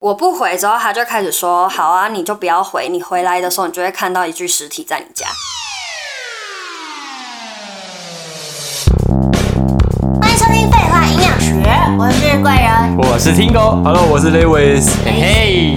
我不回之后，他就开始说：“好啊，你就不要回，你回来的时候，你就会看到一具尸体在你家。”欢迎收听《废话营养学》，我是贵人，我是 Tingo，Hello，我是 Lewis，嘿。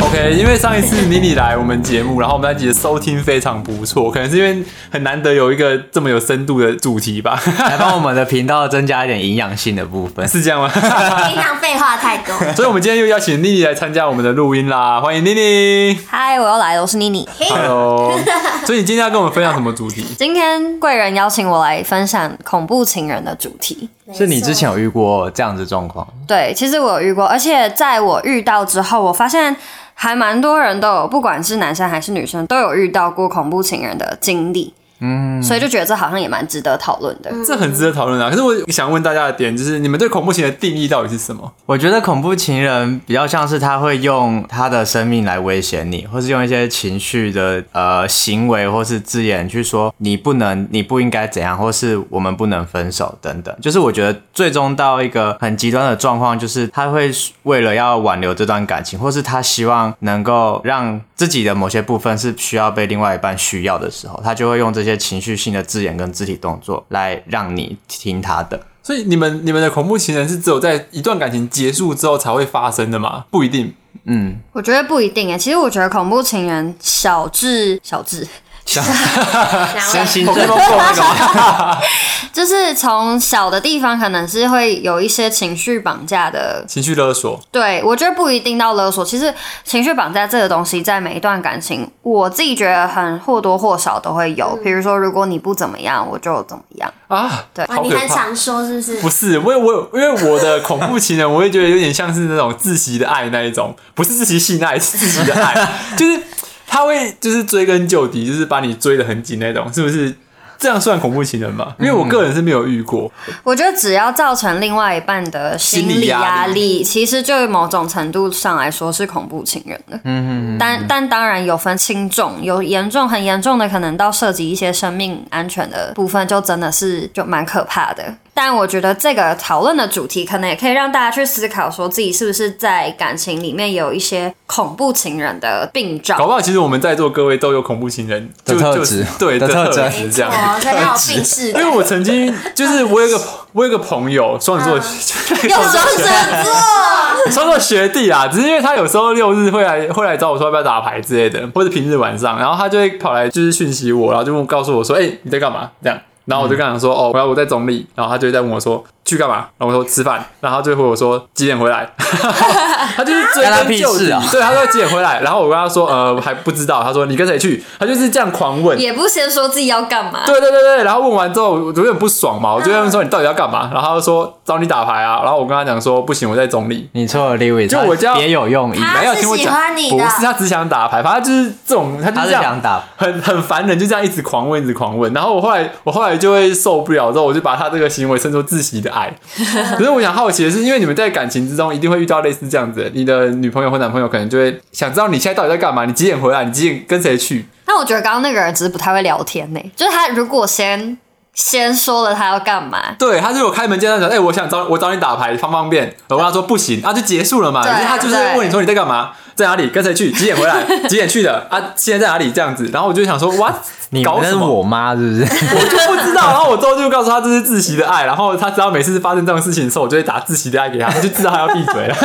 OK，因为上一次妮妮来我们节目，然后我们那集的收听非常不错，可能是因为很难得有一个这么有深度的主题吧，来帮我们的频道增加一点营养性的部分，是这样吗？平常废话太多，所以我们今天又邀请妮妮来参加我们的录音啦，欢迎妮妮。嗨，我又来了，我是妮妮。Hello，所以你今天要跟我们分享什么主题？今天贵人邀请我来分享恐怖情人的主题，是你之前有遇过这样子状况？对，其实我有遇过，而且在我遇到之后，我发现。还蛮多人都有，不管是男生还是女生，都有遇到过恐怖情人的经历。嗯，所以就觉得这好像也蛮值得讨论的。这很值得讨论啊！可是我想问大家的点就是，你们对恐怖情人的定义到底是什么？我觉得恐怖情人比较像是他会用他的生命来威胁你，或是用一些情绪的呃行为或是字眼去说你不能、你不应该怎样，或是我们不能分手等等。就是我觉得最终到一个很极端的状况，就是他会为了要挽留这段感情，或是他希望能够让自己的某些部分是需要被另外一半需要的时候，他就会用这些。些情绪性的字眼跟肢体动作来让你听他的，所以你们你们的恐怖情人是只有在一段感情结束之后才会发生的吗？不一定，嗯，我觉得不一定诶。其实我觉得恐怖情人小智小智。先行这个，就是从小的地方，可能是会有一些情绪绑架的 情绪勒索。对，我觉得不一定到勒索。其实情绪绑架这个东西，在每一段感情，我自己觉得很或多或少都会有。比如说，如果你不怎么样，我就怎么样啊？对，你很想说是不是？不是，我我因为我的恐怖情人，我会觉得有点像是那种窒息的爱那一种，不是窒息性爱，是窒息的爱，就是。他会就是追根究底，就是把你追得很紧那种，是不是？这样算恐怖情人吗？因为我个人是没有遇过。我觉得只要造成另外一半的心理压力，其实就某种程度上来说是恐怖情人的。嗯嗯。但但当然有分轻重，有严重很严重的，可能到涉及一些生命安全的部分，就真的是就蛮可怕的。但我觉得这个讨论的主题，可能也可以让大家去思考，说自己是不是在感情里面有一些恐怖情人的病状。搞不好其实我们在座各位都有恐怖情人的特质，对的特质这样。因为我曾经就是我有个我有个朋友双子座，有双子座，双子座学弟啊，只是因为他有时候六日会来会来找我说要不要打牌之类的，或者平日晚上，然后他就会跑来就是讯息我，然后就问告诉我说，哎、欸，你在干嘛？这样。然后我就跟他说：“哦，我要我在总理。”然后他就在问我说：“去干嘛？”然后我说：“吃饭。”然后他就回我说：“几点回来？” 他就是追根究底啊！对，他说几点回来？然后我跟他说：“呃，还不知道。”他说：“你跟谁去？”他就是这样狂问，也不先说自己要干嘛。对对对对，然后问完之后，我有点不爽嘛，我就问说：“你到底要干嘛？”然后他就说：“找你打牌啊。”然后我跟他讲说：“不行，我在总理。”你错了，Lewis，就我家别有用意，没有听我讲，不是他只想打牌，反正就是这种，他就是这样打，很很烦人，就这样一直狂问，一直狂问。然后我后来，我后来就会受不了。之后我就把他这个行为称作窒息的爱。可是我想好奇的是，因为你们在感情之中一定会遇到类似这样子，你的女朋友或男朋友可能就会想知道你现在到底在干嘛，你几点回来，你几点跟谁去？那我觉得刚刚那个人只是不太会聊天呢，就是他如果先先说了他要干嘛，对，他就有开门见山讲，哎、欸，我想找我找你打牌方不方便？我跟他说不行，啊，就结束了嘛。可是他就是问你说你在干嘛，在哪里，跟谁去，几点回来，几点去的啊？现在在哪里？这样子，然后我就想说，what？你搞什么？我妈是不是？我就不知道。然后我之后就告诉他这是窒息的爱，然后他只要每次发生这种事情的时候，我就会打窒息的爱给他，他就知道他要闭嘴了。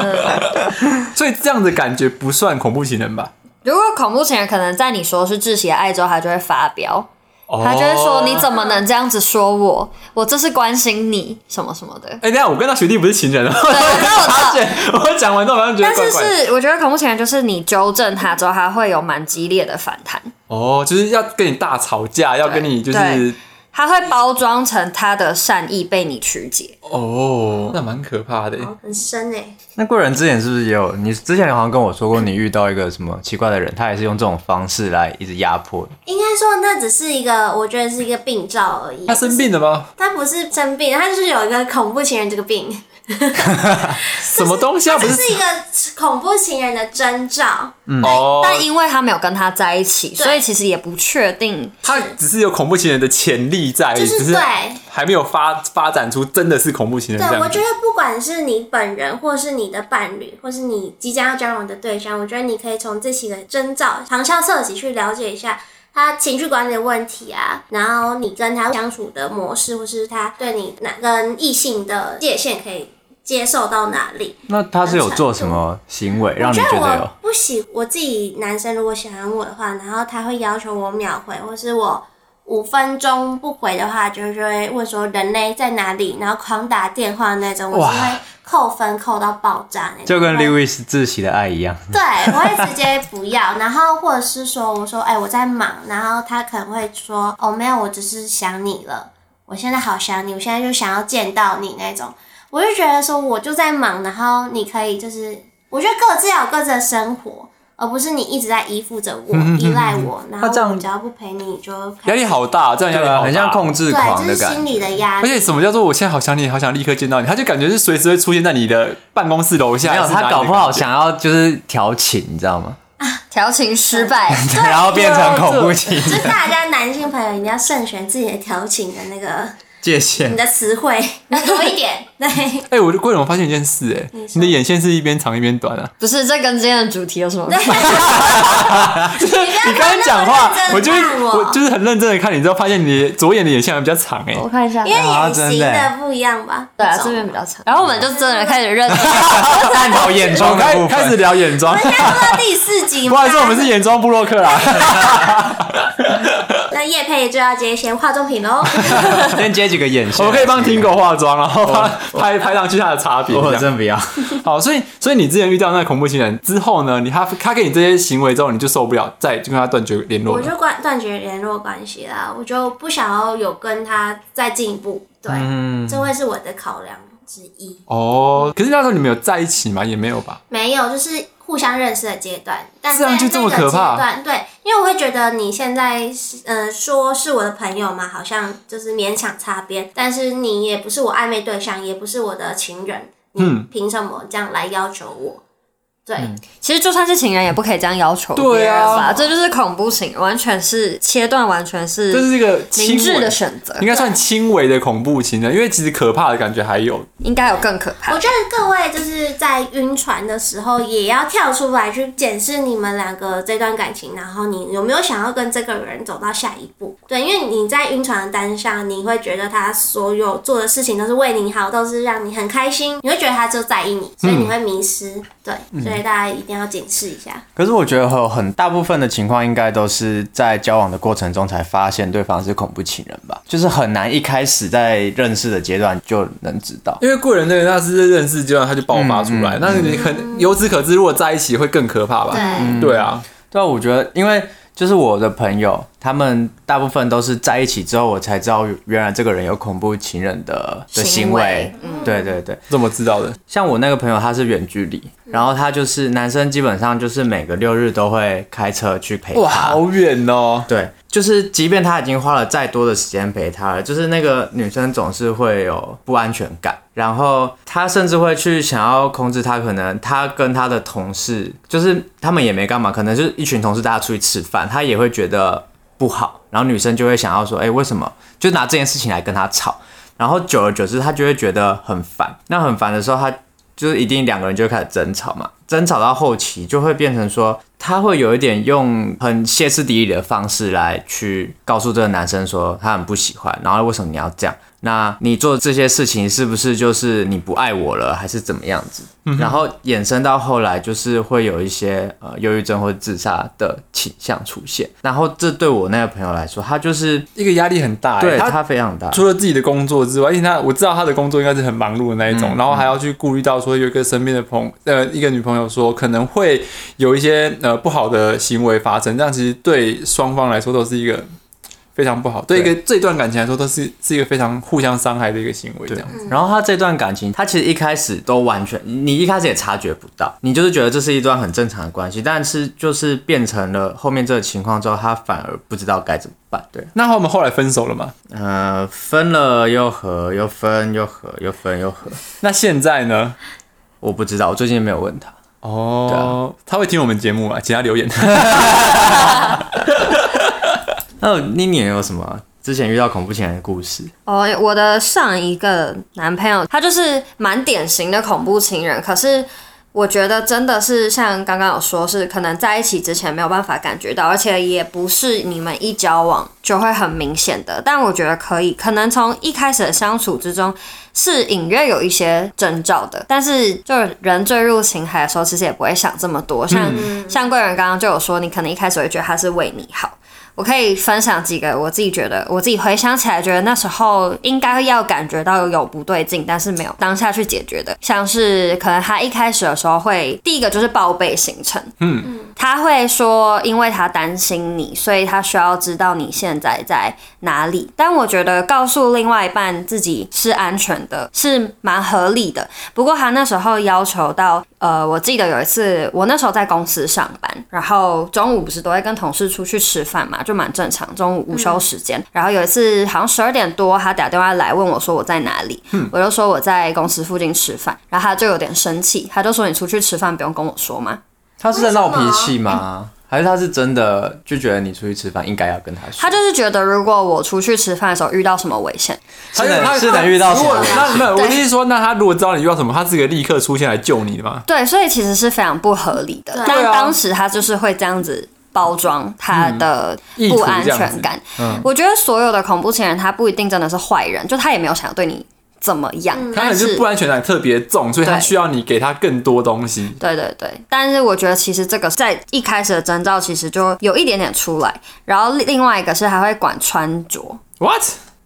所以这样的感觉不算恐怖情人吧？如果恐怖情人可能在你说是窒息的爱之后，他就会发飙。他就会说：“你怎么能这样子说我？我这是关心你什么什么的。”哎，等下我跟他学弟不是情人啊！对，我发现我讲完之后好像觉得怪怪。但是是，我觉得恐怖情人就是你纠正他之后，他会有蛮激烈的反弹。哦，就是要跟你大吵架，要跟你就是。他会包装成他的善意被你曲解哦，那蛮可怕的，很深哎。那贵人之前是不是也有？你之前好像跟我说过，你遇到一个什么奇怪的人，他也是用这种方式来一直压迫你。应该说，那只是一个，我觉得是一个病灶而已。他生病了吗？他不是生病，他就是有一个恐怖情人这个病。什么东西啊？不是，是一个恐怖情人的征兆。嗯哦，但因为他没有跟他在一起，所以其实也不确定。他只是有恐怖情人的潜力在，就是对，还没有发发展出真的是恐怖情人。对，我觉得不管是你本人，或是你的伴侣，或是你即将要交往的对象，我觉得你可以从这几个征兆旁敲侧击去了解一下他情绪管理的问题啊，然后你跟他相处的模式，或是他对你哪跟异性的界限可以接受到哪里？那他是有做什么行为让你觉得有？我觉得我不喜我自己男生如果喜欢我的话，然后他会要求我秒回，或是我。五分钟不回的话，就是会问说人类在哪里，然后狂打电话那种，我是会扣分扣到爆炸那种。就跟 Lewis 窒息的爱一样。对，我会直接不要，然后或者是说我说哎、欸、我在忙，然后他可能会说哦没有，我只是想你了，我现在好想你，我现在就想要见到你那种，我就觉得说我就在忙，然后你可以就是，我觉得各自有各自的生活。而不是你一直在依附着我，依赖我，然后我只要不陪你，就压力好大，这样压力好大，很像控制狂的感觉。对，这是心理的压力。而且什么叫做我现在好想你，好想立刻见到你？他就感觉是随时会出现在你的办公室楼下。没有，他搞不好想要就是调情，你知道吗？啊，调情失败，然后变成恐怖情人。就大家男性朋友一定要慎选自己的调情的那个。界限，你的词汇 多一点，对。哎、欸，我就贵人，我发现一件事，哎，你的眼线是一边长一边短啊？不是，这跟今天的主题有什么关系？你刚刚讲话，我就是我就是很认真的看你，之后发现你左眼的眼线还比较长，哎，我看一下，因为眼型的不一样吧？对啊，这边比较长。然后我们就真的开始认真探讨眼妆，开开始聊眼妆。我们现在录到第四集，不好意思，我们是眼妆部落客啦。那叶佩就要接一些化妆品喽，先接几个眼线，我可以帮 Tingo 化妆，然后拍拍上去他的差别。我真不要。好，所以所以你之前遇到那个恐怖情人之后呢，你他他给你这些行为之后，你就受不了，再就跟他断绝联络。我就断断绝联络关系啦，我就不想要有跟他再进一步。对，嗯、这会是我的考量之一。哦，可是那时候你们有在一起吗？也没有吧？没有，就是。互相认识的阶段，但是这样就这么可怕？对，因为我会觉得你现在，呃，说是我的朋友嘛，好像就是勉强擦边，但是你也不是我暧昧对象，也不是我的情人，你凭什么这样来要求我？对、嗯，其实就算是情人，也不可以这样要求别人吧？啊、这就是恐怖情，完全是切断，完全是这是一个明智的选择，应该算轻微的恐怖情人，因为其实可怕的感觉还有，应该有更可怕。我觉得各位就是在晕船的时候，也要跳出来去检视你们两个这段感情，然后你有没有想要跟这个人走到下一步？对，因为你在晕船的当下，你会觉得他所有做的事情都是为你好，都是让你很开心，你会觉得他就在意你，所以你会迷失。嗯、对，所以。大家一定要警示一下。可是我觉得有很大部分的情况，应该都是在交往的过程中才发现对方是恐怖情人吧？就是很难一开始在认识的阶段就能知道。因为贵人那个那是认识阶段他就爆发出来，那你很由此可知，如果在一起会更可怕吧？对，嗯、对啊，对啊，我觉得因为。就是我的朋友，他们大部分都是在一起之后，我才知道原来这个人有恐怖情人的的行为。嗯，对对对，怎么知道的？像我那个朋友，他是远距离，然后他就是男生，基本上就是每个六日都会开车去陪他。哇，好远哦。对，就是即便他已经花了再多的时间陪他了，就是那个女生总是会有不安全感。然后他甚至会去想要控制他，可能他跟他的同事，就是他们也没干嘛，可能就是一群同事大家出去吃饭，他也会觉得不好。然后女生就会想要说，哎，为什么？就拿这件事情来跟他吵。然后久而久之，他就会觉得很烦。那很烦的时候，他就是一定两个人就开始争吵嘛。争吵到后期，就会变成说，他会有一点用很歇斯底里的方式来去告诉这个男生说，他很不喜欢，然后为什么你要这样？那你做这些事情是不是就是你不爱我了，还是怎么样子？嗯、然后衍生到后来就是会有一些呃忧郁症或者自杀的倾向出现。然后这对我那个朋友来说，他就是一个压力很大，对他，他非常大。除了自己的工作之外，因为他我知道他的工作应该是很忙碌的那一种，嗯、然后还要去顾虑到说有一个身边的朋呃一个女朋友说可能会有一些呃不好的行为发生，这样其实对双方来说都是一个。非常不好，对一个这段感情来说，都是是一个非常互相伤害的一个行为。这样子，然后他这段感情，他其实一开始都完全，你一开始也察觉不到，你就是觉得这是一段很正常的关系，但是就是变成了后面这个情况之后，他反而不知道该怎么办。对，那我们后来分手了吗？呃，分了又合，又分又合，又分又合。那现在呢？我不知道，我最近没有问他。哦，啊、他会听我们节目啊？请他留言。那妮妮有什么之之前遇到恐怖情人的故事。哦，我的上一个男朋友，他就是蛮典型的恐怖情人，可是。我觉得真的是像刚刚有说，是可能在一起之前没有办法感觉到，而且也不是你们一交往就会很明显的。但我觉得可以，可能从一开始的相处之中是隐约有一些征兆的。但是就是人坠入情海的时候，其实也不会想这么多。像、嗯、像贵人刚刚就有说，你可能一开始会觉得他是为你好。我可以分享几个我自己觉得，我自己回想起来觉得那时候应该要感觉到有不对劲，但是没有当下去解决的，像是可能他一开始的时候会第一个就是报备行程，嗯，他会说因为他担心你，所以他需要知道你现在在哪里。但我觉得告诉另外一半自己是安全的，是蛮合理的。不过他那时候要求到。呃，我记得有一次，我那时候在公司上班，然后中午不是都会跟同事出去吃饭嘛，就蛮正常，中午午休时间。然后有一次好像十二点多，他打电话来问我说我在哪里，我就说我在公司附近吃饭，然后他就有点生气，他就说你出去吃饭不用跟我说吗？他是在闹脾气吗？还是他是真的就觉得你出去吃饭应该要跟他说？他就是觉得如果我出去吃饭的时候遇到什么危险，是能是能遇到什么？那那我的意思说，那他如果知道你遇到什么，他是可以立刻出现来救你的吗？对，所以其实是非常不合理的。但当时他就是会这样子包装他的不安全感。嗯，我觉得所有的恐怖情人他不一定真的是坏人，就他也没有想要对你。怎么样？他可能是不安全感特别重，所以他需要你给他更多东西。对对对，但是我觉得其实这个在一开始的征兆其实就有一点点出来，然后另外一个是还会管穿着。What？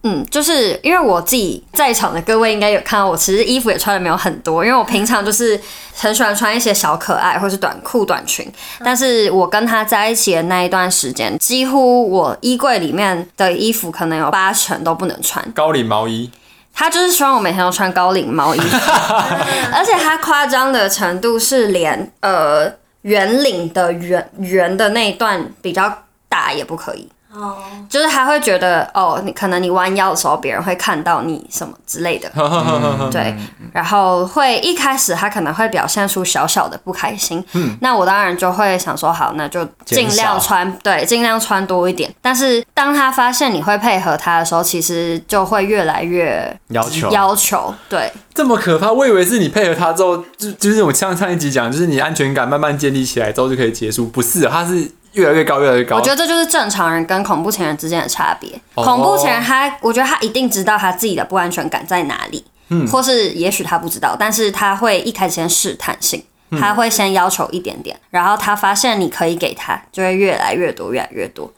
嗯，就是因为我自己在场的各位应该有看到我，其实衣服也穿的没有很多，因为我平常就是很喜欢穿一些小可爱或是短裤短裙，但是我跟他在一起的那一段时间，几乎我衣柜里面的衣服可能有八成都不能穿高领毛衣。他就是希望我每天都穿高领毛衣，而且他夸张的程度是连呃圆领的圆圆的那一段比较大也不可以。哦，就是还会觉得哦，你可能你弯腰的时候，别人会看到你什么之类的，对。然后会一开始他可能会表现出小小的不开心，嗯，那我当然就会想说，好，那就尽量穿，对，尽量穿多一点。但是当他发现你会配合他的时候，其实就会越来越要求要求，对，这么可怕。我以为是你配合他之后，就就是我像上一集讲，就是你安全感慢慢建立起来之后就可以结束，不是，他是。越来越高，越来越高。我觉得这就是正常人跟恐怖情人之间的差别。Oh. 恐怖情人他，我觉得他一定知道他自己的不安全感在哪里，嗯，或是也许他不知道，但是他会一开始先试探性，他会先要求一点点，然后他发现你可以给他，就会越来越多，越来越多，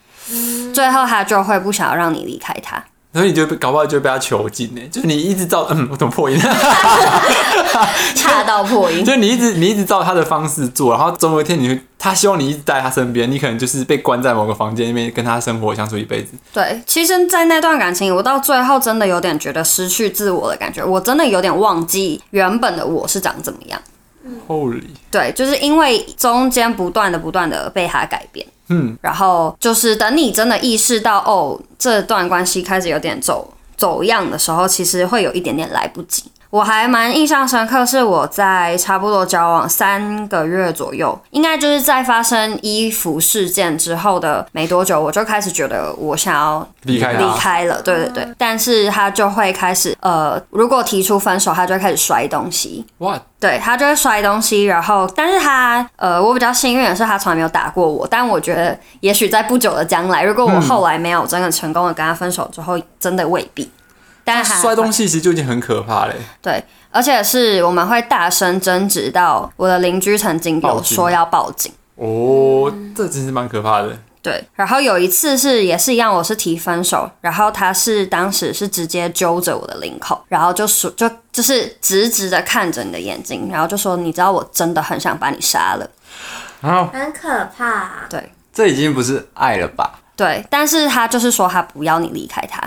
最后他就会不想要让你离开他。所以你就搞不好就被他囚禁呢，就是你一直照，嗯，我怎么破音？恰到破音。就是你一直你一直照他的方式做，然后总有一天你会，他希望你一直在他身边，你可能就是被关在某个房间里面跟他生活相处一辈子。对，其实，在那段感情，我到最后真的有点觉得失去自我的感觉，我真的有点忘记原本的我是长怎么样。Holy，对，就是因为中间不断的不断的被他改变。嗯，然后就是等你真的意识到哦，这段关系开始有点走走样的时候，其实会有一点点来不及。我还蛮印象深刻，是我在差不多交往三个月左右，应该就是在发生衣服事件之后的没多久，我就开始觉得我想要离开离开了。对对对，但是他就会开始呃，如果提出分手，他就会开始摔东西。What？对，他就会摔东西，然后但是他呃，我比较幸运的是他从来没有打过我，但我觉得也许在不久的将来，如果我后来没有真的成功的跟他分手之后，真的未必。但摔东西其实就已经很可怕嘞。对，而且是我们会大声争执到我的邻居曾经有说要报警。哦，这真是蛮可怕的。对，然后有一次是也是一样，我是提分手，然后他是当时是直接揪着我的领口，然后就说就就是直直的看着你的眼睛，然后就说你知道我真的很想把你杀了。啊，很可怕。对，这已经不是爱了吧？对，但是他就是说他不要你离开他。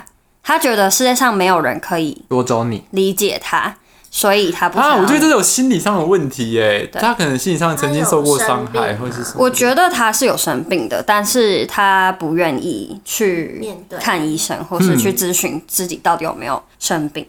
他觉得世界上没有人可以夺走你，理解他，所以他不啊。我觉得这是有心理上的问题耶。他可能心理上曾经受过伤害，或者是什么。我觉得他是有生病的，但是他不愿意去看医生，或是去咨询自己到底有没有生病。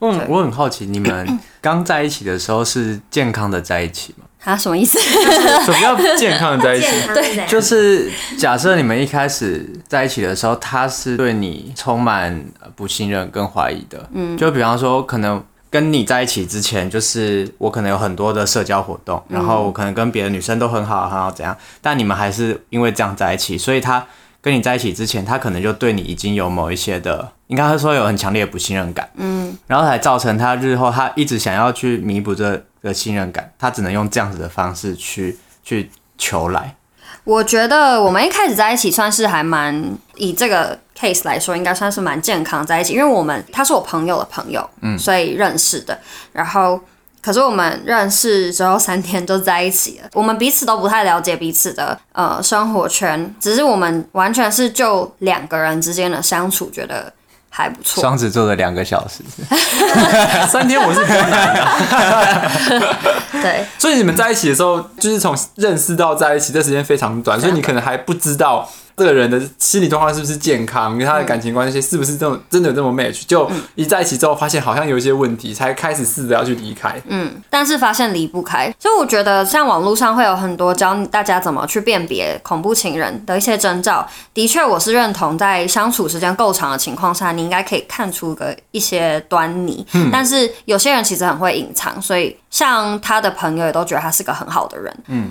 嗯，我很好奇，你们 刚在一起的时候是健康的在一起吗？啊，什么意思？什么叫健康的在一起？对，就是假设你们一开始在一起的时候，他是对你充满不信任跟怀疑的。嗯，就比方说，可能跟你在一起之前，就是我可能有很多的社交活动，然后我可能跟别的女生都很好，很好怎样，但你们还是因为这样在一起，所以他跟你在一起之前，他可能就对你已经有某一些的，应该会说有很强烈的不信任感。嗯，然后才造成他日后他一直想要去弥补这。个信任感，他只能用这样子的方式去去求来。我觉得我们一开始在一起算是还蛮，以这个 case 来说，应该算是蛮健康在一起，因为我们他是我朋友的朋友，嗯，所以认识的。然后，可是我们认识之后三天就在一起了，我们彼此都不太了解彼此的呃生活圈，只是我们完全是就两个人之间的相处觉得。还不错。双子座的两个小时，三天我是可以的。对，所以你们在一起的时候，就是从认识到在一起，这时间非常短，所以你可能还不知道。这个人的心理状况是不是健康？跟他的感情关系是不是这种真的有这么 match？就一在一起之后，发现好像有一些问题，才开始试着要去离开。嗯，但是发现离不开，所以我觉得像网络上会有很多教大家怎么去辨别恐怖情人的一些征兆。的确，我是认同在相处时间够长的情况下，你应该可以看出个一些端倪。嗯，但是有些人其实很会隐藏，所以像他的朋友也都觉得他是个很好的人。嗯。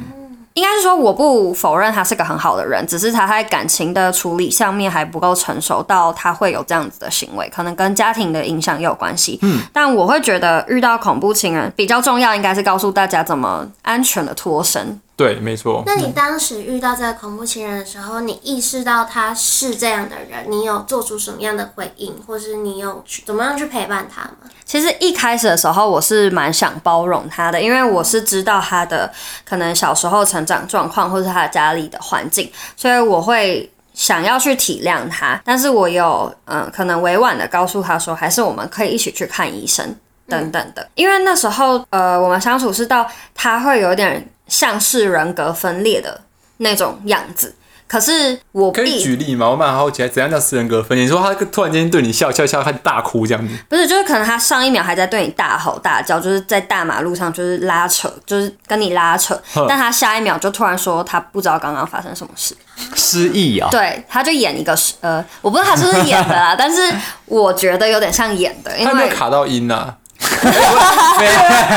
应该是说，我不否认他是个很好的人，只是他在感情的处理上面还不够成熟，到他会有这样子的行为，可能跟家庭的影响也有关系。嗯，但我会觉得遇到恐怖情人比较重要，应该是告诉大家怎么安全的脱身。对，没错。那你当时遇到这个恐怖情人的时候，你意识到他是这样的人，你有做出什么样的回应，或是你有去怎么样去陪伴他吗？其实一开始的时候，我是蛮想包容他的，因为我是知道他的可能小时候成长状况，或是他的家里的环境，所以我会想要去体谅他。但是我有嗯，可能委婉的告诉他说，还是我们可以一起去看医生等等的，因为那时候呃，我们相处是到他会有点。像是人格分裂的那种样子，可是我可以举例吗？我蛮好奇，怎样叫四人格分裂？你说他突然间对你笑笑笑，他大哭这样子？不是，就是可能他上一秒还在对你大吼大叫，就是在大马路上就是拉扯，就是跟你拉扯，但他下一秒就突然说他不知道刚刚发生什么事，失忆啊？对，他就演一个呃，我不知道他是不是演的啦，但是我觉得有点像演的，因为他没有卡到音啊。没有，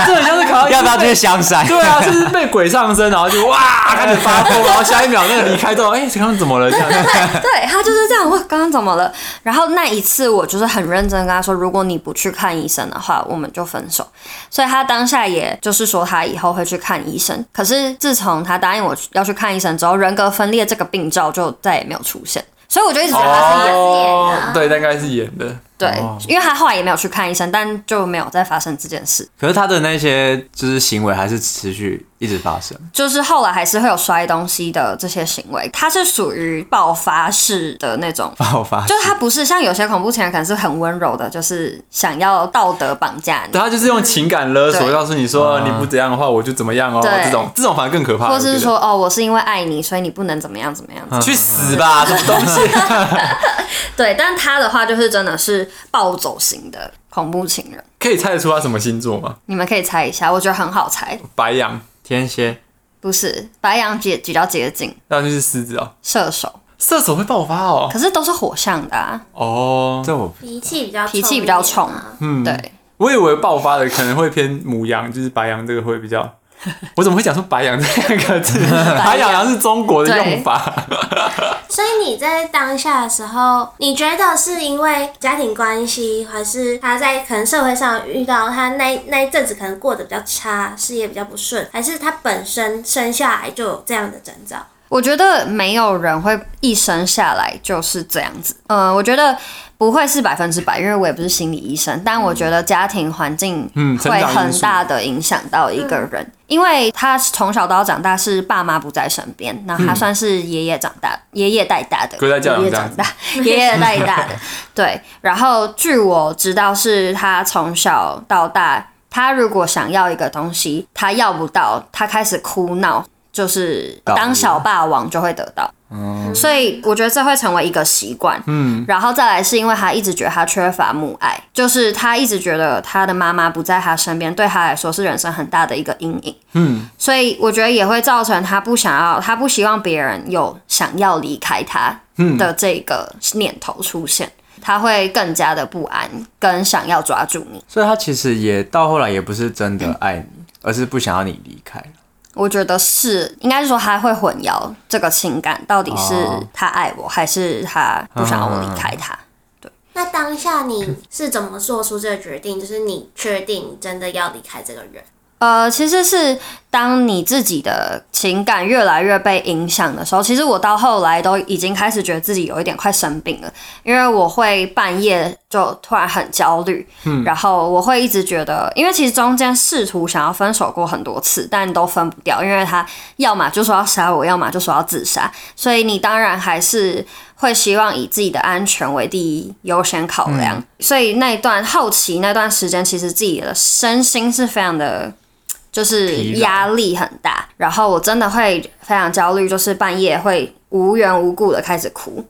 这很像是考要不要去香山？对啊，就是被鬼上身，然后就哇 开始发疯，然后下一秒那个离开之后，哎、欸，刚刚怎么了？这样对，对他就是这样。哇，刚刚怎么了？然后那一次我就是很认真跟他说，如果你不去看医生的话，我们就分手。所以他当下也就是说他以后会去看医生。可是自从他答应我要去看医生之后，人格分裂这个病灶就再也没有出现。所以我就一直觉得他是演的。哦，对，大概是演的。对，因为他后来也没有去看医生，但就没有再发生这件事。可是他的那些就是行为还是持续一直发生，就是后来还是会有摔东西的这些行为。他是属于爆发式的那种爆发，就是他不是像有些恐怖情人可能是很温柔的，就是想要道德绑架你。对，他就是用情感勒索，告诉你说你不这样的话我就怎么样哦。这种这种反而更可怕。或是说哦，我是因为爱你，所以你不能怎么样怎么样。去死吧，什么东西？对，但他的话就是真的是。暴走型的恐怖情人，可以猜得出他什么星座吗？你们可以猜一下，我觉得很好猜。白羊、天蝎，不是白羊接比较接近，那就是狮子哦。射手，射手会爆发哦，可是都是火象的啊。哦，这我脾气比较脾气比较冲，嗯，对。我以为爆发的可能会偏母羊，就是白羊这个会比较。我怎么会讲出白羊这个字？白羊羊是中国的用法。所以你在当下的时候，你觉得是因为家庭关系，还是他在可能社会上遇到他那那一阵子可能过得比较差，事业比较不顺，还是他本身生下来就有这样的征兆？我觉得没有人会一生下来就是这样子。嗯，我觉得不会是百分之百，因为我也不是心理医生。但我觉得家庭环境会很大的影响到一个人，因为他从小到长大是爸妈不在身边，那他算是爷爷长大，爷爷带大的，爷爷长大，爷爷带大的。对，然后据我知道，是他从小到大，他如果想要一个东西，他要不到，他开始哭闹。就是当小霸王就会得到。嗯，所以我觉得这会成为一个习惯。嗯，然后再来是因为他一直觉得他缺乏母爱，就是他一直觉得他的妈妈不在他身边，对他来说是人生很大的一个阴影。嗯，所以我觉得也会造成他不想要，他不希望别人有想要离开他的这个念头出现，他会更加的不安，跟想要抓住你。所以他其实也到后来也不是真的爱你，而是不想要你离开。我觉得是，应该是说他会混淆这个情感，到底是他爱我，还是他不想要我离开他？对。那当下你是怎么做出这个决定？就是你确定真的要离开这个人？呃，其实是当你自己的情感越来越被影响的时候，其实我到后来都已经开始觉得自己有一点快生病了，因为我会半夜就突然很焦虑，嗯，然后我会一直觉得，因为其实中间试图想要分手过很多次，但都分不掉，因为他要么就说要杀我，要么就说要自杀，所以你当然还是会希望以自己的安全为第一优先考量，嗯，所以那段后期那段时间，其实自己的身心是非常的。就是压力很大，然后我真的会非常焦虑，就是半夜会无缘无故的开始哭。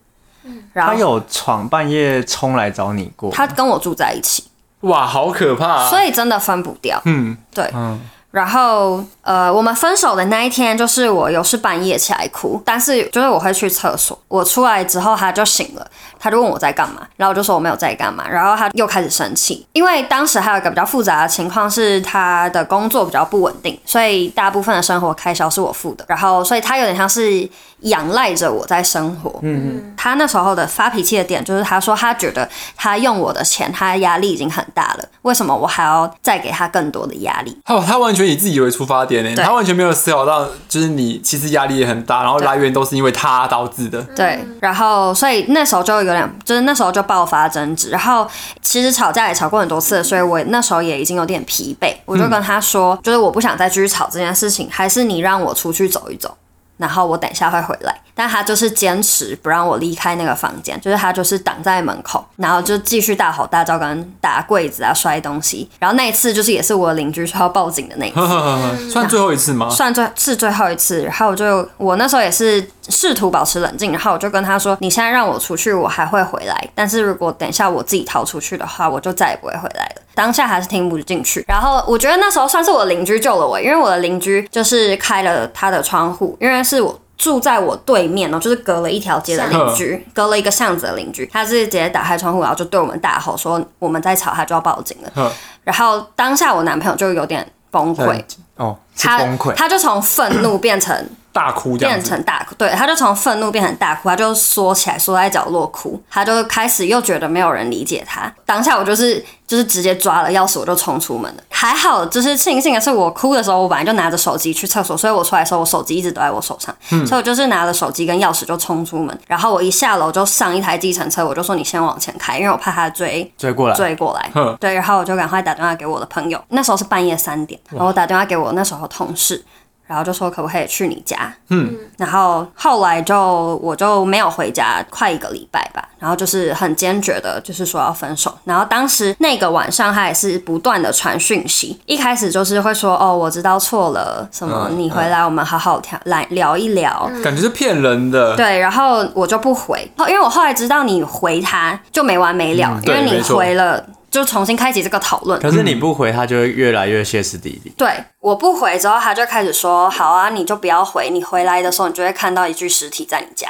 嗯，然后他有闯半夜冲来找你过？他跟我住在一起。哇，好可怕啊！所以真的分不掉。嗯，对。嗯。然后，呃，我们分手的那一天，就是我有事半夜起来哭，但是就是我会去厕所，我出来之后他就醒了，他就问我在干嘛，然后我就说我没有在干嘛，然后他又开始生气，因为当时还有一个比较复杂的情况是他的工作比较不稳定，所以大部分的生活开销是我付的，然后所以他有点像是。仰赖着我在生活。嗯嗯，他那时候的发脾气的点就是，他说他觉得他用我的钱，他压力已经很大了，为什么我还要再给他更多的压力？哦，他完全以自己为出发点呢，他完全没有思考到，就是你其实压力也很大，然后来源都是因为他导致的。对，然后所以那时候就有点，就是那时候就爆发争执，然后其实吵架也吵过很多次，所以我那时候也已经有点疲惫，我就跟他说，就是我不想再继续吵这件事情，还是你让我出去走一走。然后我等一下会回来，但他就是坚持不让我离开那个房间，就是他就是挡在门口，然后就继续大吼大叫，跟打柜子啊、摔东西。然后那一次就是也是我邻居说要报警的那一次，算最后一次吗？算最是最后一次。然后我就我那时候也是试图保持冷静，然后我就跟他说：“你现在让我出去，我还会回来。但是如果等一下我自己逃出去的话，我就再也不会回来了。”当下还是听不进去。然后我觉得那时候算是我邻居救了我，因为我的邻居就是开了他的窗户，因为是我住在我对面哦，就是隔了一条街的邻居，隔了一个巷子的邻居，他是直接打开窗户，然后就对我们大吼说我们在吵，他就要报警了。然后当下我男朋友就有点崩溃哦，他崩溃，他就从愤怒变成。大哭，变成大哭，对，他就从愤怒变成大哭，他就缩起来，缩在角落哭，他就开始又觉得没有人理解他。当下我就是就是直接抓了钥匙，我就冲出门了。还好，就是庆幸的是，我哭的时候，我本来就拿着手机去厕所，所以我出来的时候，我手机一直都在我手上，嗯、所以我就是拿着手机跟钥匙就冲出门。然后我一下楼就上一台计程车，我就说你先往前开，因为我怕他追追过来追过来。呵对，然后我就赶快打电话给我的朋友，那时候是半夜三点，然后我打电话给我那时候同事。然后就说可不可以去你家？嗯，然后后来就我就没有回家，快一个礼拜吧。然后就是很坚决的，就是说要分手。然后当时那个晚上，他也是不断的传讯息。一开始就是会说：“哦，我知道错了，什么你回来，我们好好聊来聊一聊。”感觉是骗人的。对，然后我就不回，因为我后来知道你回他就没完没了，因为你回了。就重新开启这个讨论。可是你不回，他就会越来越歇斯底里。对，我不回之后，他就开始说：“好啊，你就不要回。你回来的时候，你就会看到一具尸体在你家。”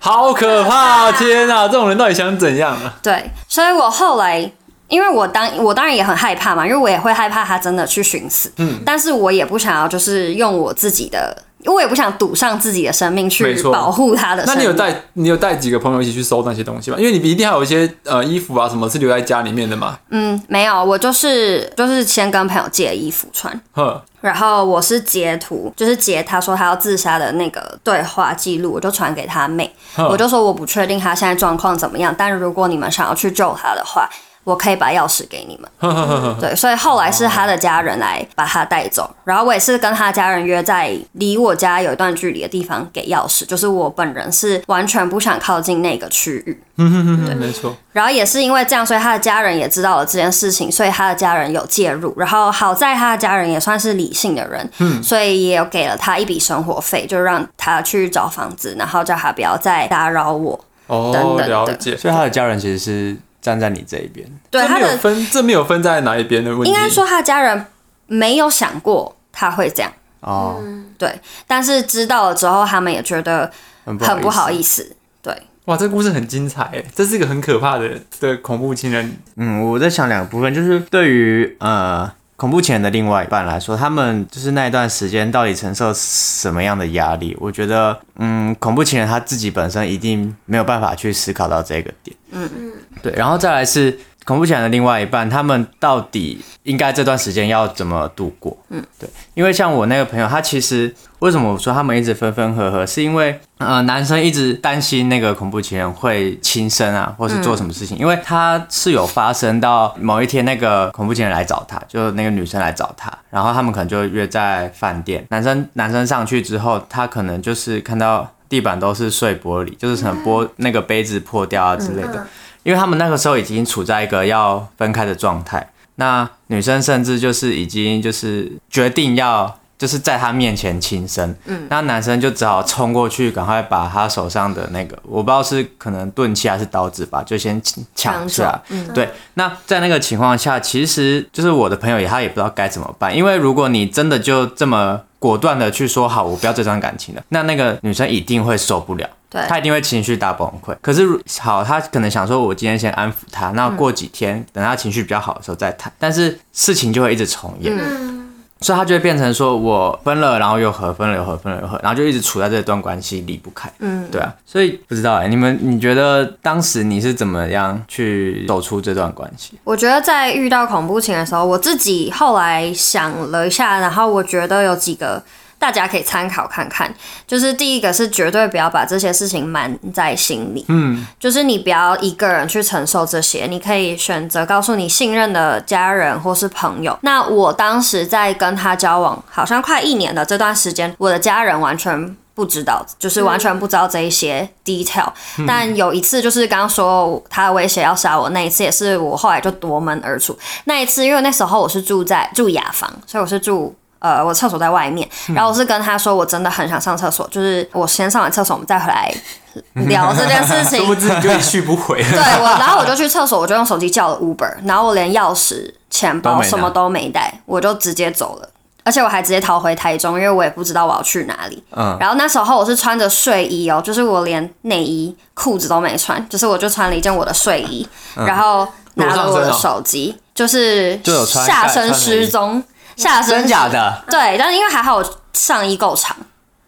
好可怕！天啊，这种人到底想怎样啊？对，所以我后来，因为我当我当然也很害怕嘛，因为我也会害怕他真的去寻死。嗯，但是我也不想要，就是用我自己的。因为我也不想赌上自己的生命去保护他的生命。那你有带你有带几个朋友一起去收那些东西吗？因为你一定还有一些呃衣服啊什么是留在家里面的嘛。嗯，没有，我就是就是先跟朋友借衣服穿，呵然后我是截图，就是截他说他要自杀的那个对话记录，我就传给他妹，我就说我不确定他现在状况怎么样，但如果你们想要去救他的话。我可以把钥匙给你们。对，所以后来是他的家人来把他带走，然后我也是跟他家人约在离我家有一段距离的地方给钥匙，就是我本人是完全不想靠近那个区域。对，没错。然后也是因为这样，所以他的家人也知道了这件事情，所以他的家人有介入。然后好在他的家人也算是理性的人，嗯，所以也有给了他一笔生活费，就让他去找房子，然后叫他不要再打扰我。哦，等等了解。所以他的家人其实是站在你这一边。对，他的分这没有分在哪一边的问题。应该说他的家人没有想过他会这样。哦，对，但是知道了之后，他们也觉得很不好意思。对。哇，这个故事很精彩诶，这是一个很可怕的的恐怖情人。嗯，我在想两个部分，就是对于呃恐怖情人的另外一半来说，他们就是那一段时间到底承受什么样的压力？我觉得，嗯，恐怖情人他自己本身一定没有办法去思考到这个点。嗯嗯，对，然后再来是。恐怖情人的另外一半，他们到底应该这段时间要怎么度过？嗯，对，因为像我那个朋友，他其实为什么我说他们一直分分合合，是因为呃，男生一直担心那个恐怖情人会轻生啊，或是做什么事情，嗯、因为他是有发生到某一天那个恐怖情人来找他，就那个女生来找他，然后他们可能就约在饭店，男生男生上去之后，他可能就是看到地板都是碎玻璃，就是什么玻那个杯子破掉啊之类的。嗯嗯因为他们那个时候已经处在一个要分开的状态，那女生甚至就是已经就是决定要就是在他面前轻生，嗯，那男生就只好冲过去，赶快把他手上的那个我不知道是可能钝器还是刀子吧，就先抢出来，嗯，对。那在那个情况下，其实就是我的朋友也他也不知道该怎么办，因为如果你真的就这么果断的去说好，我不要这段感情了，那那个女生一定会受不了。对，他一定会情绪大崩溃。可是好，他可能想说，我今天先安抚他，那过几天、嗯、等他情绪比较好的时候再谈。但是事情就会一直重演，嗯、所以他就会变成说我分了，然后又合，分了又合，分了又合，然后就一直处在这段关系离不开。嗯，对啊。所以不知道哎、欸，你们你觉得当时你是怎么样去走出这段关系？我觉得在遇到恐怖情的时候，我自己后来想了一下，然后我觉得有几个。大家可以参考看看，就是第一个是绝对不要把这些事情瞒在心里，嗯，就是你不要一个人去承受这些，你可以选择告诉你信任的家人或是朋友。那我当时在跟他交往好像快一年的这段时间，我的家人完全不知道，就是完全不知道这一些 detail。嗯，但有一次就是刚刚说他威胁要杀我那一次，也是我后来就夺门而出。那一次因为那时候我是住在住雅房，所以我是住。呃，我厕所在外面，然后我是跟他说，我真的很想上厕所，嗯、就是我先上完厕所，我们再回来 聊这件事情。殊不知你就一去不回。对，我然后我就去厕所，我就用手机叫了 Uber，然后我连钥匙、钱包什么都没带，我就直接走了，而且我还直接逃回台中，因为我也不知道我要去哪里。嗯。然后那时候我是穿着睡衣哦，就是我连内衣、裤子都没穿，就是我就穿了一件我的睡衣，嗯、然后拿了我的手机，就是下身失踪。下身真假的？对，但是因为还好我上衣够长，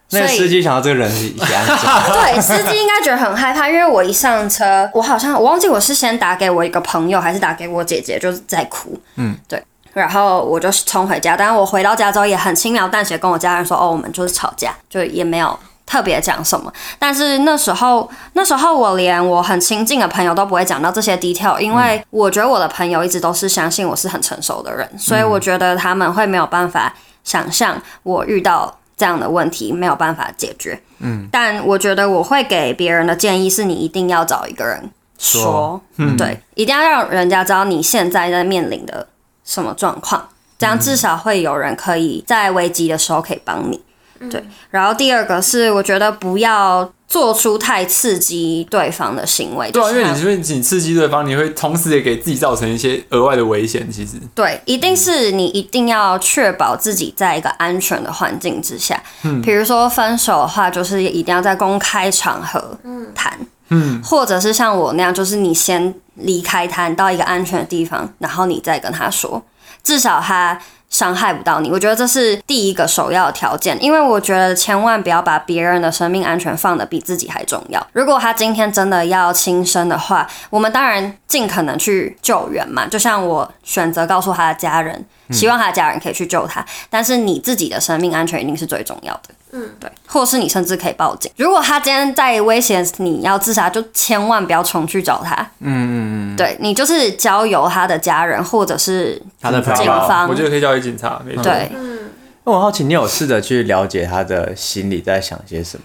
那个司机想到这个人是安 对，司机应该觉得很害怕，因为我一上车，我好像我忘记我是先打给我一个朋友，还是打给我姐姐，就是在哭。嗯，对，然后我就冲回家，但是我回到家之后也很轻描淡写跟我家人说，哦，我们就是吵架，就也没有。特别讲什么，但是那时候那时候我连我很亲近的朋友都不会讲到这些 detail，因为我觉得我的朋友一直都是相信我是很成熟的人，所以我觉得他们会没有办法想象我遇到这样的问题没有办法解决。嗯，但我觉得我会给别人的建议是你一定要找一个人说，说。嗯、对，一定要让人家知道你现在在面临的什么状况，这样至少会有人可以在危机的时候可以帮你。对，然后第二个是，我觉得不要做出太刺激对方的行为。对，因为你因为你刺激对方，你会同时也给自己造成一些额外的危险。其实，对，一定是你一定要确保自己在一个安全的环境之下。嗯，比如说分手的话，就是一定要在公开场合谈。嗯，或者是像我那样，就是你先离开他，到一个安全的地方，然后你再跟他说，至少他。伤害不到你，我觉得这是第一个首要的条件，因为我觉得千万不要把别人的生命安全放得比自己还重要。如果他今天真的要轻生的话，我们当然尽可能去救援嘛。就像我选择告诉他的家人，希望他的家人可以去救他，但是你自己的生命安全一定是最重要的。嗯，对，或是你甚至可以报警。如果他今天在威胁你要自杀，就千万不要冲去找他。嗯嗯对你就是交由他的家人或者是他的警方，我觉得可以交给警察。没错。对，嗯，那我好奇，你有试着去了解他的心里在想些什么？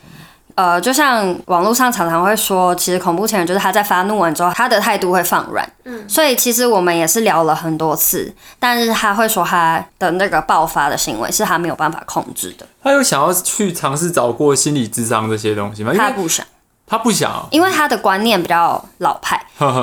呃，就像网络上常常会说，其实恐怖情人就是他在发怒完之后，他的态度会放软。嗯，所以其实我们也是聊了很多次，但是他会说他的那个爆发的行为是他没有办法控制的。他有想要去尝试找过心理智商这些东西吗？他不想，他不想，因为他的观念比较老派，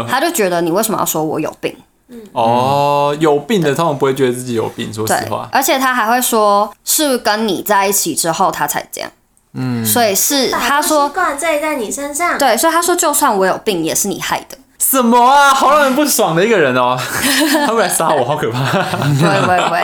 他就觉得你为什么要说我有病？嗯，哦，有病的通常不会觉得自己有病，说实话。而且他还会说，是跟你在一起之后他才这样。嗯，所以是他说怪罪在你身上，对，所以他说就算我有病也是你害的。什么啊，好让人不爽的一个人哦，他会来杀我，好可怕。不会不会不会，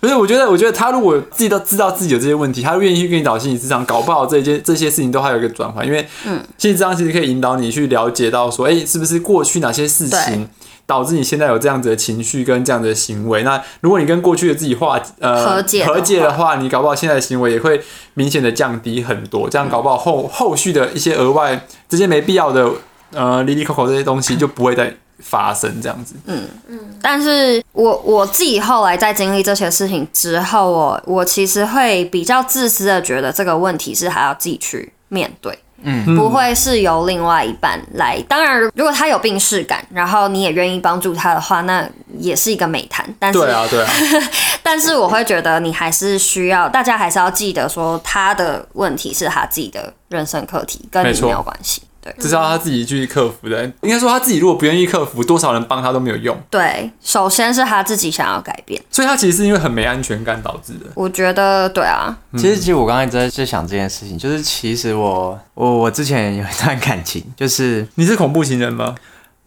不是，我觉得我觉得他如果自己都知道自己有这些问题，他愿意去跟你找心理咨商，搞不好这些这些事情都还有一个转换，因为嗯，心理咨商其实可以引导你去了解到说，哎、欸，是不是过去哪些事情。导致你现在有这样子的情绪跟这样子的行为。那如果你跟过去的自己化呃和解和解的话，你搞不好现在的行为也会明显的降低很多。这样搞不好后后续的一些额外这些没必要的呃哩哩抠抠这些东西就不会再发生这样子。嗯嗯。但是我我自己后来在经历这些事情之后，我我其实会比较自私的觉得这个问题是还要自己去面对。嗯，不会是由另外一半来。当然，如果他有病逝感，然后你也愿意帮助他的话，那也是一个美谈。但是，对啊，对啊。但是我会觉得你还是需要，大家还是要记得说，他的问题是他自己的人生课题，跟你没有关系。对，这是要他自己去克服的。应该说，他自己如果不愿意克服，多少人帮他都没有用。对，首先是他自己想要改变。所以他其实是因为很没安全感导致的。我觉得，对啊。其实，其实我刚才在在想这件事情，就是其实我我我之前有一段感情，就是你是恐怖情人吗？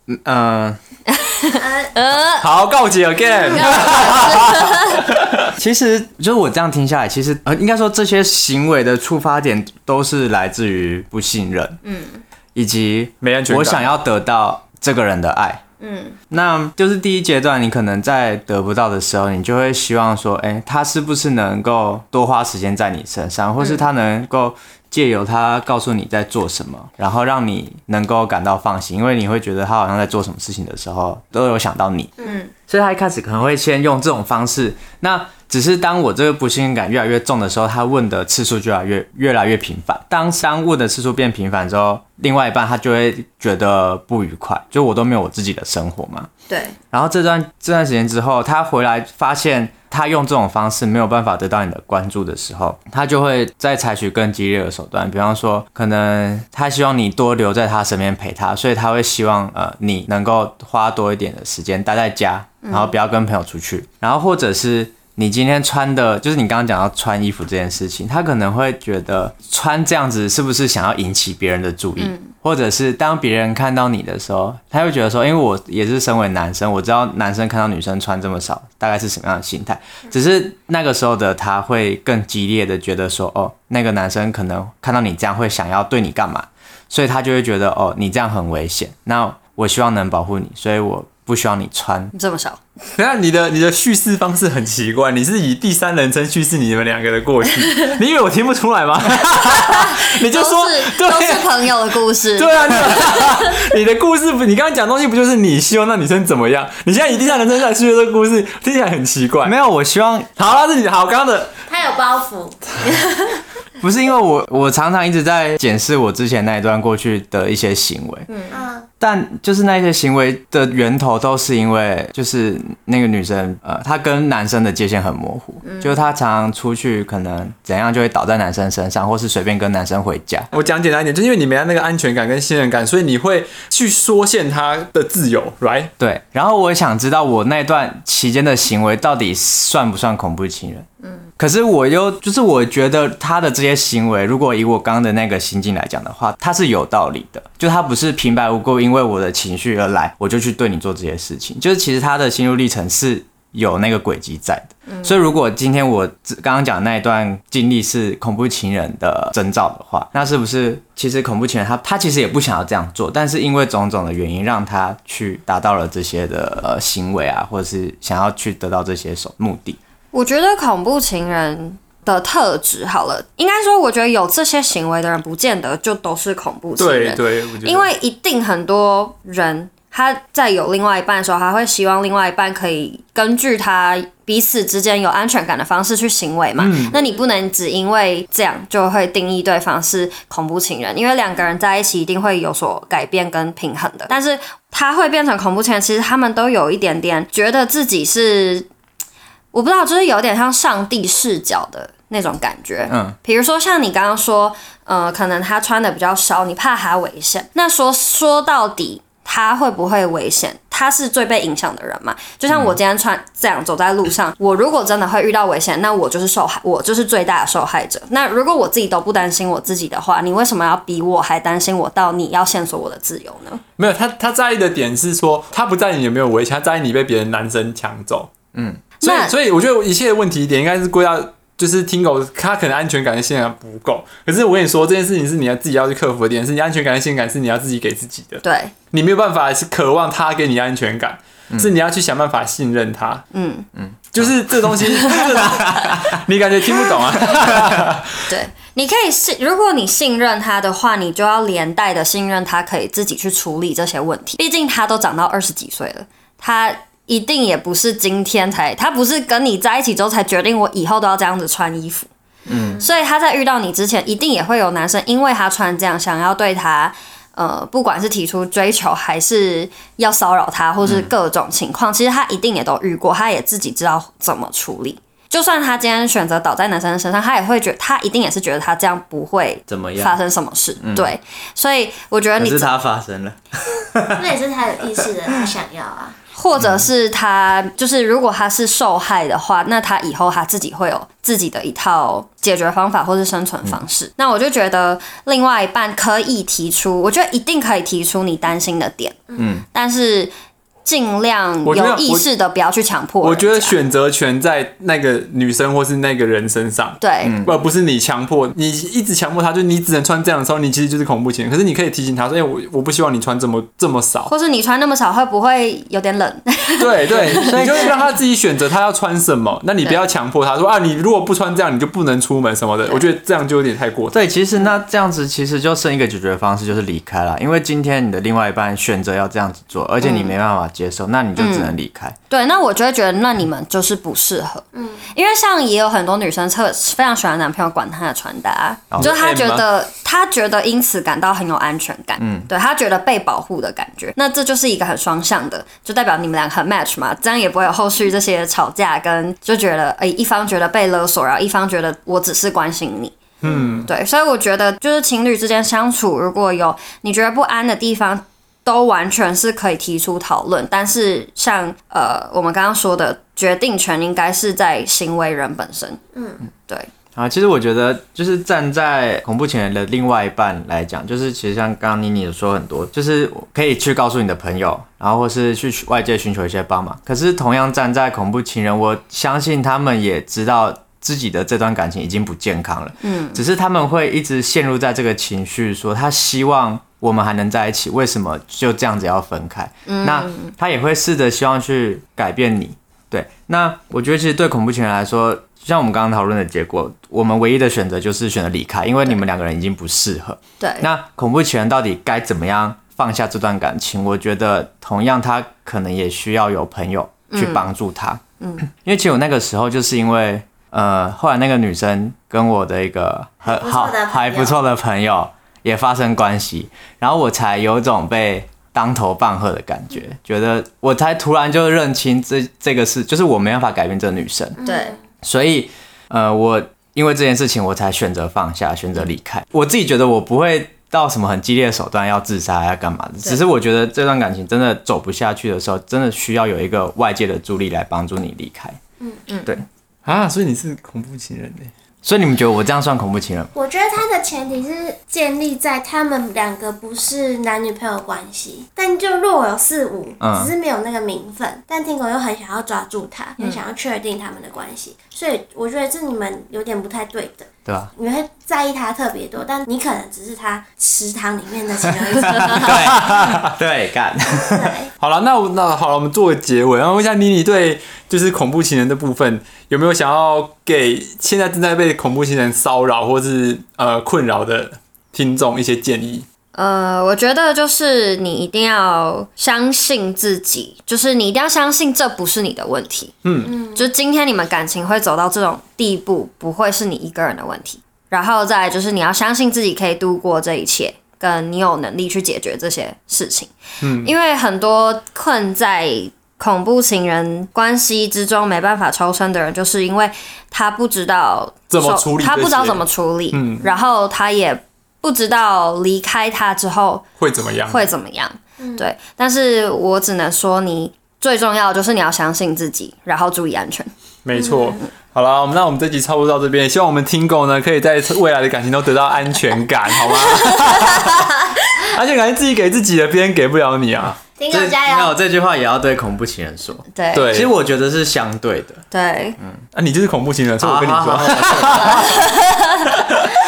嗯嗯。呃、好，告解 again。其实就是我这样听下来，其实呃，应该说这些行为的出发点都是来自于不信任，嗯。以及没安全感，我想要得到这个人的爱，嗯，那就是第一阶段，你可能在得不到的时候，你就会希望说，哎，他是不是能够多花时间在你身上，或是他能够借由他告诉你在做什么，然后让你能够感到放心，因为你会觉得他好像在做什么事情的时候都有想到你，嗯，所以他一开始可能会先用这种方式，那。只是当我这个不信任感越来越重的时候，他问的次数就越来越越来越频繁。当三问的次数变频繁之后，另外一半他就会觉得不愉快，就我都没有我自己的生活嘛。对。然后这段这段时间之后，他回来发现他用这种方式没有办法得到你的关注的时候，他就会再采取更激烈的手段，比方说，可能他希望你多留在他身边陪他，所以他会希望呃你能够花多一点的时间待在家，然后不要跟朋友出去，嗯、然后或者是。你今天穿的，就是你刚刚讲到穿衣服这件事情，他可能会觉得穿这样子是不是想要引起别人的注意，嗯、或者是当别人看到你的时候，他会觉得说，因为我也是身为男生，我知道男生看到女生穿这么少，大概是什么样的心态。只是那个时候的他会更激烈的觉得说，哦，那个男生可能看到你这样会想要对你干嘛，所以他就会觉得，哦，你这样很危险，那我希望能保护你，所以我。不需要你穿这么少。等下，你的你的叙事方式很奇怪，你是以第三人称叙事你们两个的过去，你以为我听不出来吗？你就说都是，对都是朋友的故事。对啊，你，你的故事，你刚刚讲东西不就是你希望那女生怎么样？你现在以第三人称在叙述这个故事，听起来很奇怪。没有，我希望好了，自己好，刚刚的他有包袱。不是因为我，我常常一直在检视我之前那一段过去的一些行为，嗯，但就是那些行为的源头都是因为，就是那个女生，呃，她跟男生的界限很模糊，嗯，就是她常常出去，可能怎样就会倒在男生身上，或是随便跟男生回家。我讲简单一点，就是因为你没有那个安全感跟信任感，所以你会去缩限她的自由，right？对。然后我想知道我那段期间的行为到底算不算恐怖情人？嗯。可是我又就是我觉得他的这些行为，如果以我刚刚的那个心境来讲的话，他是有道理的。就他不是平白无故因为我的情绪而来，我就去对你做这些事情。就是其实他的心路历程是有那个轨迹在的。嗯。所以如果今天我刚刚讲的那一段经历是恐怖情人的征兆的话，那是不是其实恐怖情人他他其实也不想要这样做，但是因为种种的原因让他去达到了这些的呃行为啊，或者是想要去得到这些手目的。我觉得恐怖情人的特质好了，应该说，我觉得有这些行为的人，不见得就都是恐怖情人。对对，因为一定很多人他在有另外一半的时候，他会希望另外一半可以根据他彼此之间有安全感的方式去行为嘛？嗯、那你不能只因为这样就会定义对方是恐怖情人，因为两个人在一起一定会有所改变跟平衡的。但是他会变成恐怖情人，其实他们都有一点点觉得自己是，我不知道，就是有点像上帝视角的那种感觉。嗯，比如说像你刚刚说，呃，可能他穿的比较少，你怕他危险。那说说到底。他会不会危险？他是最被影响的人嘛？就像我今天穿这样走在路上，嗯、我如果真的会遇到危险，那我就是受害，我就是最大的受害者。那如果我自己都不担心我自己的话，你为什么要比我还担心我到你要限索我的自由呢？没有，他他在意的点是说，他不在意你有没有危险，他在意你被别人男生抢走。嗯，所以所以我觉得一切的问题点应该是归到。就是 Tingo，他可能安全感的信任感不够。可是我跟你说，这件事情是你要自己要去克服的点，是你安全感的性感是你要自己给自己的。对，你没有办法是渴望他给你安全感，嗯、是你要去想办法信任他。嗯嗯，就是 这东西，你感觉听不懂啊？对，你可以信，如果你信任他的话，你就要连带的信任他可以自己去处理这些问题。毕竟他都长到二十几岁了，他。一定也不是今天才，他不是跟你在一起之后才决定我以后都要这样子穿衣服，嗯，所以他在遇到你之前，一定也会有男生因为他穿这样，想要对他，呃，不管是提出追求，还是要骚扰他，或是各种情况，嗯、其实他一定也都遇过，他也自己知道怎么处理。就算他今天选择倒在男生身上，他也会觉得，他一定也是觉得他这样不会怎么样发生什么事，嗯、对，所以我觉得你是他发生了，那也是他有意识的，他想要啊。或者是他，就是如果他是受害的话，那他以后他自己会有自己的一套解决方法或是生存方式。那我就觉得另外一半可以提出，我觉得一定可以提出你担心的点，嗯，但是。尽量有意识的不要去强迫我。我觉得选择权在那个女生或是那个人身上，对，而不是你强迫，你一直强迫她，就你只能穿这样的时候，你其实就是恐怖情人。可是你可以提醒她说：“哎、欸，我我不希望你穿这么这么少，或是你穿那么少会不会有点冷？”对对，你就让她自己选择她要穿什么，那你不要强迫她说啊，你如果不穿这样，你就不能出门什么的。我觉得这样就有点太过。对，其实那这样子其实就剩一个解决方式，就是离开了。因为今天你的另外一半选择要这样子做，而且你没办法接受，那你就。只能离开。对，那我就会觉得，那你们就是不适合。嗯，因为像也有很多女生特非常喜欢男朋友管她的穿搭，哦、就她觉得她觉得因此感到很有安全感。嗯，对，她觉得被保护的感觉。那这就是一个很双向的，就代表你们两个很 match 嘛，这样也不会有后续这些吵架，跟就觉得诶、欸，一方觉得被勒索，然后一方觉得我只是关心你。嗯，对，所以我觉得就是情侣之间相处，如果有你觉得不安的地方。都完全是可以提出讨论，但是像呃我们刚刚说的，决定权应该是在行为人本身。嗯，对。啊，其实我觉得就是站在恐怖情人的另外一半来讲，就是其实像刚刚妮妮说很多，就是可以去告诉你的朋友，然后或是去外界寻求一些帮忙。可是同样站在恐怖情人，我相信他们也知道自己的这段感情已经不健康了。嗯，只是他们会一直陷入在这个情绪，说他希望。我们还能在一起，为什么就这样子要分开？嗯、那他也会试着希望去改变你，对。那我觉得其实对恐怖情人来说，像我们刚刚讨论的结果，我们唯一的选择就是选择离开，因为你们两个人已经不适合。对。那恐怖情人到底该怎么样放下这段感情？我觉得同样他可能也需要有朋友去帮助他。嗯。因为其实我那个时候就是因为，呃，后来那个女生跟我的一个很好还不错的朋友。也发生关系，然后我才有种被当头棒喝的感觉，觉得我才突然就认清这这个事，就是我没办法改变这个女生。对，所以呃，我因为这件事情，我才选择放下，选择离开。我自己觉得我不会到什么很激烈的手段要自杀要干嘛的，只是我觉得这段感情真的走不下去的时候，真的需要有一个外界的助力来帮助你离开。嗯嗯，对啊，所以你是恐怖情人呢？所以你们觉得我这样算恐怖情人？我觉得他的前提是建立在他们两个不是男女朋友关系，但就若有似无，只是没有那个名分。嗯、但 Tingo 又很想要抓住他，很想要确定他们的关系，嗯、所以我觉得这你们有点不太对的。对吧？你会在意他特别多，但你可能只是他食堂里面的其中一个。对，对，干。对。好了，那那好了，我们做个结尾。然后问一下妮妮，对，就是恐怖情人的部分，有没有想要给现在正在被恐怖情人骚扰或是呃困扰的听众一些建议？呃，我觉得就是你一定要相信自己，就是你一定要相信这不是你的问题。嗯嗯，就今天你们感情会走到这种地步，不会是你一个人的问题。然后再就是你要相信自己可以度过这一切，跟你有能力去解决这些事情。嗯，因为很多困在恐怖情人关系之中没办法抽身的人，就是因为他不知道怎么处理，他不知道怎么处理，嗯，然后他也不知道离开他之后会怎么样，会怎么样，嗯，对。但是我只能说，你最重要的就是你要相信自己，然后注意安全。没错。嗯好了，我们那我们这集差不多到这边，希望我们听狗呢可以在未来的感情都得到安全感，好吗？安全感是自己给自己的，别人给不了你啊。听狗加油！没有这句话也要对恐怖情人说。对，对，其实我觉得是相对的。对，嗯，啊，你就是恐怖情人，所以我跟你说。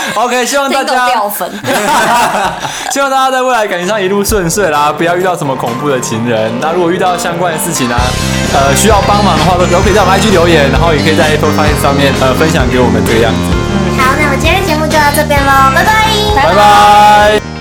OK，希望大家掉粉。希望大家在未来感情上一路顺遂啦，不要遇到什么恐怖的情人。那如果遇到相关的事情呢、啊，呃，需要帮忙的话，都可以在我们 IG 留言，然后也可以在 Apple Podcast 上面呃分享给我们这个样子。好，那我们今天的节目就到这边喽，拜拜，拜拜。